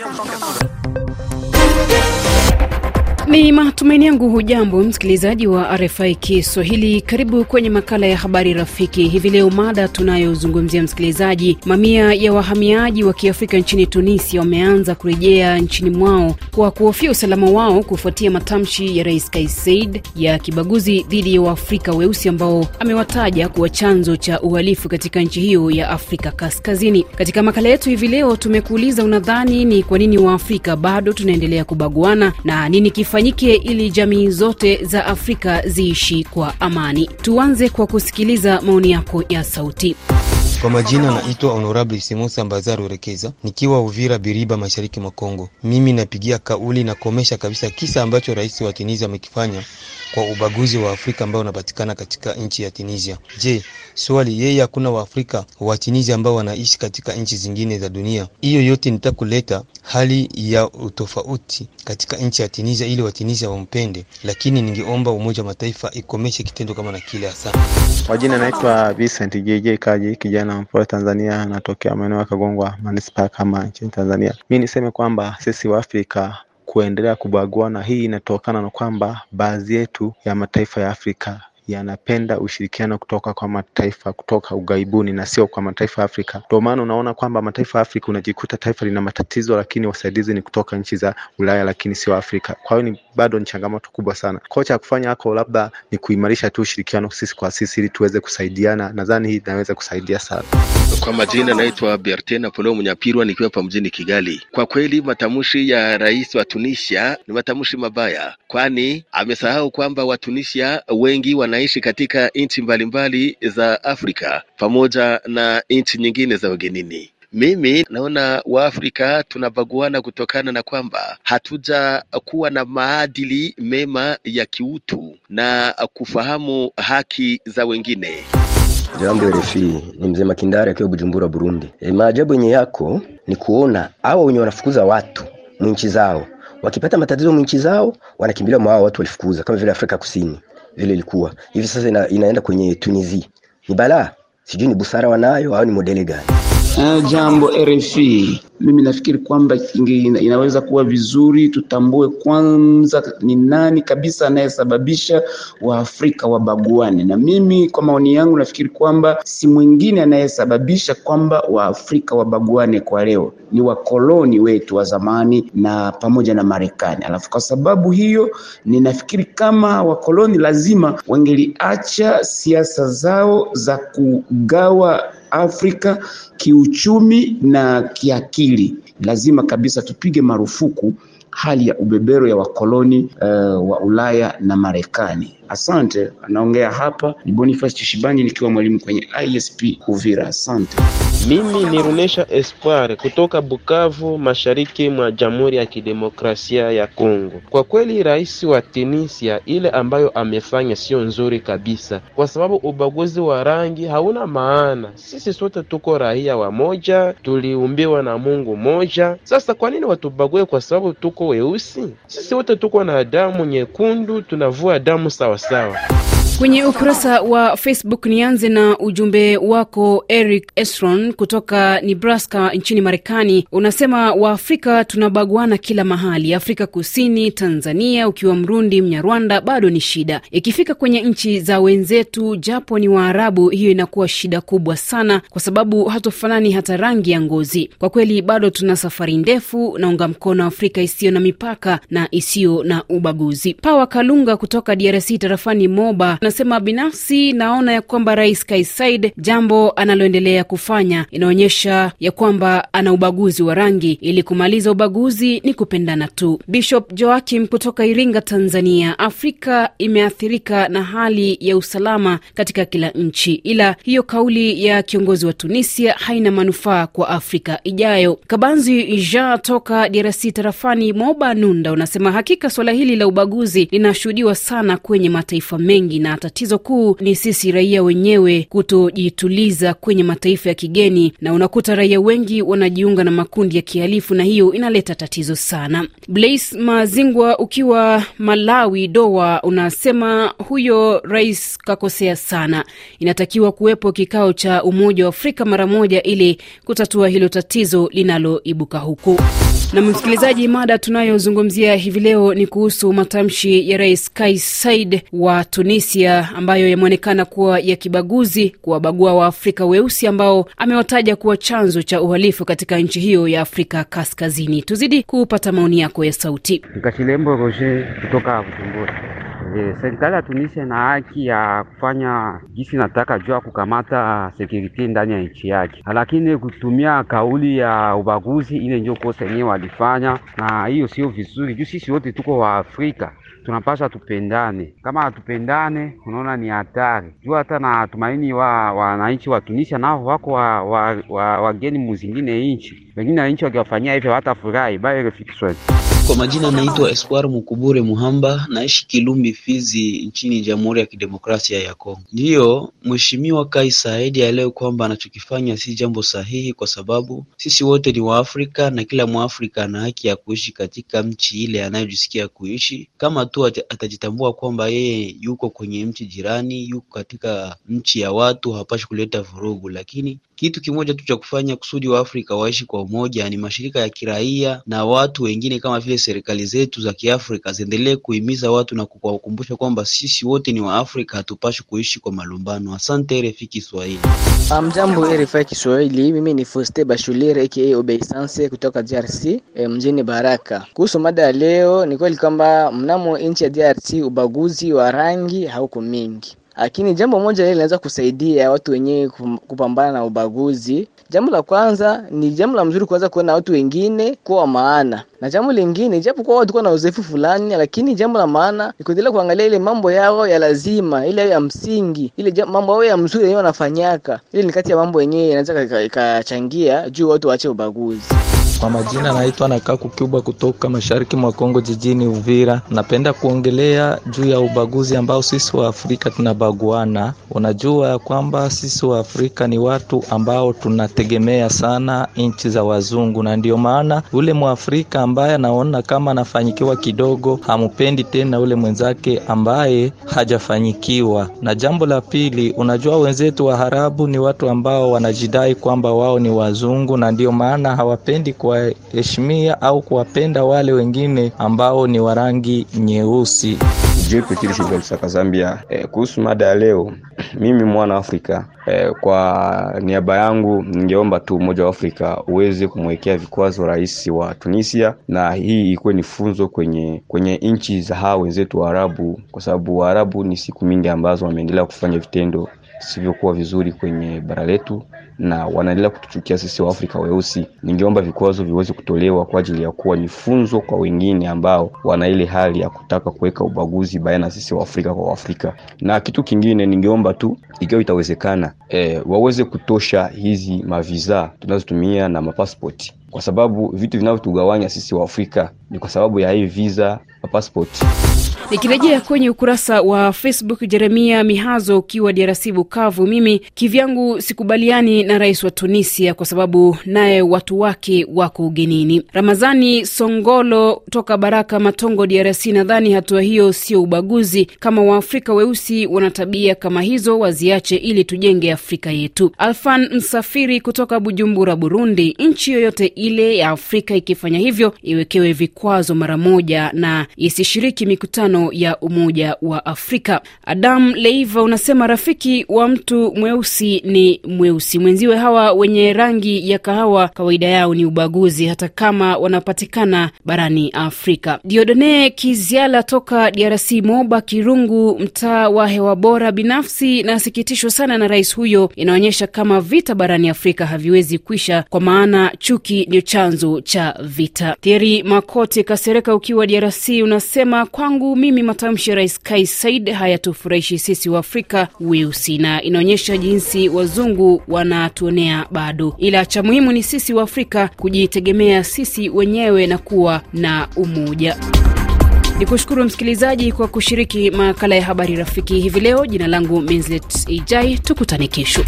Yang. Ni matumaini yangu hujambo msikilizaji wa RFI Kiswahili. Karibu kwenye makala ya habari rafiki. Hivi leo mada tunayozungumzia msikilizaji, mamia ya wahamiaji wa kiafrika nchini Tunisia wameanza kurejea nchini mwao kwa kuhofia usalama wao kufuatia matamshi ya Rais Kais Saied ya kibaguzi dhidi ya Waafrika weusi ambao amewataja kuwa chanzo cha uhalifu katika nchi hiyo ya Afrika Kaskazini. Katika makala yetu hivi leo tumekuuliza, unadhani ni kwa nini Waafrika bado tunaendelea kubaguana na nini kifa ifanyike ili jamii zote za Afrika ziishi kwa amani. Tuanze kwa kusikiliza maoni yako ya sauti. Kwa majina naitwa Honorable Simosa Mbazaru Rekeza, nikiwa Uvira Biriba, mashariki mwa Kongo. Mimi napigia kauli na komesha kabisa kisa ambacho rais wa Tunisia amekifanya kwa ubaguzi wa Afrika ambao unapatikana katika nchi ya Tunisia. Je, swali yeye, hakuna Waafrika wa Tunisia ambao wanaishi katika nchi zingine za dunia? Hiyo yote nitakuleta hali ya utofauti katika nchi ya Tunisia ili Watunisia wampende, lakini ningeomba Umoja wa Mataifa ikomeshe kitendo kama na kile. Asante. Kwa jina naitwa Vincent JJ Kaji, kijana mpole Tanzania, natokea maeneo ya Kagongwa manispaa kama nchini Tanzania. Mi niseme kwamba sisi wa Afrika kuendelea kubaguana, hii inatokana na kwamba baadhi yetu ya mataifa ya Afrika yanapenda ushirikiano kutoka kwa mataifa kutoka ughaibuni na sio kwa mataifa ya Afrika. Ndio maana unaona kwamba mataifa ya Afrika unajikuta taifa lina matatizo, lakini wasaidizi ni kutoka nchi za Ulaya, lakini sio Afrika. Kwa hiyo ni bado ni changamoto kubwa sana. Kocha ya kufanya hako labda ni kuimarisha tu ushirikiano sisi kwa sisi, ili tuweze kusaidiana. Nadhani hii inaweza kusaidia sana. Kwa majina naitwa Bertin Apolo Munyapirwa, nikiwa hapa mjini Kigali. Kwa kweli matamshi ya rais wa Tunisia ni matamshi mabaya, kwani amesahau kwamba Watunisia wengi wanaishi katika nchi mbalimbali za Afrika pamoja na nchi nyingine za ugenini. Mimi naona Waafrika tunabaguana kutokana na kwamba hatuja kuwa na maadili mema ya kiutu na kufahamu haki za wengine. Jambo RFI, ni mzee Makindari akiwa Bujumbura, Burundi. E, maajabu yenye yako ni kuona hawa wenye wanafukuza watu mwinchi zao, wakipata matatizo mwinchi zao wanakimbilia mwa hao watu walifukuza, kama vile Afrika Kusini vile ilikuwa hivi sasa ina, inaenda kwenye Tunisia. Ni balaa, sijui ni busara wanayo au ni modeli gani? Uh, jambo RFI, mimi nafikiri kwamba inaweza kuwa vizuri tutambue kwanza ni nani kabisa anayesababisha Waafrika wabaguane, na mimi kwa maoni yangu nafikiri kwamba si mwingine anayesababisha kwamba Waafrika wabaguane kwa leo. Ni wakoloni wetu wa zamani na pamoja na Marekani. Alafu kwa sababu hiyo ninafikiri kama wakoloni lazima wangeliacha siasa zao za kugawa Afrika kiuchumi na kiakili. Lazima kabisa tupige marufuku hali ya ubebero ya wakoloni uh, wa Ulaya na Marekani. Asante. Anaongea hapa ni Boniface Chishibanji nikiwa mwalimu kwenye ISP Uvira. Asante. Mimi ni Runesha Espoir kutoka Bukavu, mashariki mwa Jamhuri ya Kidemokrasia ya Kongo. Kwa kweli, rais wa Tunisia ile ambayo amefanya sio nzuri kabisa, kwa sababu ubaguzi wa rangi hauna maana. Sisi sote tuko raia wa moja, tuliumbiwa na Mungu moja. Sasa kwa nini watubague kwa sababu tuko weusi? Sisi wote tuko na damu nyekundu, tunavua damu sawa sawa. Kwenye ukurasa wa Facebook, nianze na ujumbe wako Eric Esron kutoka Nebraska nchini Marekani. Unasema Waafrika tunabaguana kila mahali, Afrika Kusini, Tanzania, ukiwa Mrundi, Mnyarwanda bado ni shida. Ikifika kwenye nchi za wenzetu, japo ni Waarabu, hiyo inakuwa shida kubwa sana, kwa sababu hatofanani hata rangi ya ngozi. Kwa kweli bado tuna safari ndefu. Naunga mkono Afrika isiyo na mipaka na isiyo na ubaguzi. Pawa Kalunga kutoka DRC tarafani Moba anasema binafsi naona ya kwamba Rais Kais Saied jambo analoendelea kufanya inaonyesha ya kwamba ana ubaguzi wa rangi. Ili kumaliza ubaguzi ni kupendana tu. Bishop Joakim kutoka Iringa, Tanzania, Afrika imeathirika na hali ya usalama katika kila nchi, ila hiyo kauli ya kiongozi wa Tunisia haina manufaa kwa Afrika ijayo. Kabanzi Ja toka DRC tarafani Moba Nunda unasema hakika suala hili la ubaguzi linashuhudiwa sana kwenye mataifa mengi na tatizo kuu ni sisi raia wenyewe kutojituliza kwenye mataifa ya kigeni, na unakuta raia wengi wanajiunga na makundi ya kihalifu, na hiyo inaleta tatizo sana. Blaise Mazingwa ukiwa Malawi Doa unasema huyo rais kakosea sana, inatakiwa kuwepo kikao cha Umoja wa Afrika mara moja ili kutatua hilo tatizo linaloibuka huku. Na msikilizaji, mada tunayozungumzia hivi leo ni kuhusu matamshi ya Rais Kais Saied wa Tunisia ambayo yameonekana kuwa ya kibaguzi, kuwabagua Waafrika weusi ambao amewataja kuwa chanzo cha uhalifu katika nchi hiyo ya Afrika Kaskazini. Tuzidi kupata maoni yako ya sauti. Kashilembo Roger kutoka Bujumbura. E, serikali ya Tunisia ina haki ya kufanya jinsi nataka juu ya kukamata security ndani ya nchi yake, lakini kutumia kauli ya ubaguzi, ile ndio kosa yenyewe walifanya, na hiyo sio vizuri juu sisi wote tuko wa Afrika tunapaswa tupendane. Kama hatupendane, unaona ni hatari juu. Hata na tumaini wa wananchi wa Tunisia nao wako wa, wa, wa, wageni muzingine nchi, wengine wananchi wakiwafanyia hivyo hata furahi bayo Kiswahili. Kwa majina naitwa Espoir Mukubure Muhamba, naishi Kilumbi, Fizi, nchini Jamhuri ya Kidemokrasia ya Kongo. Ndiyo Mheshimiwa Kais Saied aelewe kwamba anachokifanya si jambo sahihi, kwa sababu sisi wote ni Waafrika na kila Mwafrika ana haki ya kuishi katika nchi ile anayojisikia kuishi. Kama tu atajitambua kwamba yeye yuko kwenye nchi jirani, yuko katika nchi ya watu, hapashi kuleta vurugu. Lakini kitu kimoja tu cha kufanya kusudi Waafrika waishi kwa umoja ni mashirika ya kiraia na watu wengine kama vile serikali zetu za Kiafrika ziendelee kuhimiza watu na kuwakumbusha kwamba sisi wote ni Waafrika, hatupashi kuishi kwa malumbano. Asante RFI Kiswahili. Mjambo RFI Kiswahili, mimi ni Foste Bashulire aka Obeisance kutoka DRC e, mjini Baraka. Kuhusu mada ya leo, ni kweli kwamba mnamo nchi ya DRC ubaguzi wa rangi hauko mingi lakini jambo moja lile linaweza kusaidia watu wenyewe kupambana na ubaguzi. Jambo la kwanza ni jambo la mzuri kuanza kuona watu wengine kuwa maana, na jambo lingine, japo kwa watu kuwa na uzoefu fulani, lakini jambo la maana ni kuendelea kuangalia ile mambo yao ya lazima, ile ya msingi, ile mambo yao ya mzuri yenyewe wanafanyaka. Ile ni kati ya mambo yenyewe inaweza ikachangia juu watu waache ubaguzi. Kwa majina naitwa Nakaku Kubwa kutoka mashariki mwa Kongo jijini Uvira. Napenda kuongelea juu ya ubaguzi ambao sisi wa Afrika tunabaguana. Unajua ya kwamba sisi wa Afrika ni watu ambao tunategemea sana nchi za wazungu, na ndio maana ule Mwafrika ambaye anaona kama anafanyikiwa kidogo hamupendi tena ule mwenzake ambaye hajafanyikiwa. Na jambo la pili, unajua wenzetu wa Harabu ni watu ambao wanajidai kwamba wao ni wazungu, na ndio maana hawapendi kuwaheshimia au kuwapenda wale wengine ambao ni wa rangi nyeusi. Saka Zambia. Eh, kuhusu mada ya leo, mimi mwana Afrika eh, kwa niaba yangu ningeomba tu Umoja wa Afrika uweze kumwekea vikwazo rais wa Tunisia, na hii ikuwe ni funzo kwenye kwenye nchi za hawa wenzetu wa Arabu, kwa sababu Waarabu ni siku mingi ambazo wameendelea kufanya vitendo sivyokuwa vizuri kwenye bara letu na wanaendelea kutuchukia sisi Waafrika weusi. Ningeomba vikwazo viweze kutolewa kwa ajili ya kuwa ni funzo kwa wengine ambao wana ile hali ya kutaka kuweka ubaguzi baina sisi Waafrika kwa Waafrika. Na kitu kingine ningeomba tu, ikiwa itawezekana, e, waweze kutosha hizi maviza tunazotumia na mapaspoti, kwa sababu vitu vinavyotugawanya sisi Waafrika ni kwa sababu ya hii visa na. Nikirejea kwenye ukurasa wa Facebook, Jeremia Mihazo ukiwa DRC Bukavu, mimi kivyangu sikubaliani na rais wa Tunisia kwa sababu naye watu wake wako ugenini. Ramazani Songolo toka Baraka Matongo, DRC, nadhani hatua hiyo sio ubaguzi. Kama Waafrika weusi wana tabia kama hizo, waziache ili tujenge Afrika yetu. Alfan Msafiri kutoka Bujumbura, Burundi, nchi yoyote ile ya Afrika ikifanya hivyo iwekewe vikwazo mara moja na isishiriki mikutano ya Umoja wa Afrika. Adam Leiva unasema rafiki wa mtu mweusi ni mweusi mwenziwe. Hawa wenye rangi ya kahawa kawaida yao ni ubaguzi, hata kama wanapatikana barani Afrika. Diodone Kiziala toka DRC, Moba Kirungu, mtaa wa hewa bora. Binafsi nasikitishwa sana na rais huyo, inaonyesha kama vita barani Afrika haviwezi kuisha, kwa maana chuki ndio chanzo cha vita. Thierry Makote Kasereka ukiwa DRC unasema kwangu mimi matamshi ya rais Kais Saied hayatufurahishi sisi wa Afrika weusi, na inaonyesha jinsi wazungu wanatuonea bado, ila cha muhimu ni sisi wa Afrika kujitegemea sisi wenyewe na kuwa na umoja. Ni kushukuru msikilizaji kwa kushiriki makala ya habari rafiki hivi leo. Jina langu Minslet Ijai, tukutane kesho.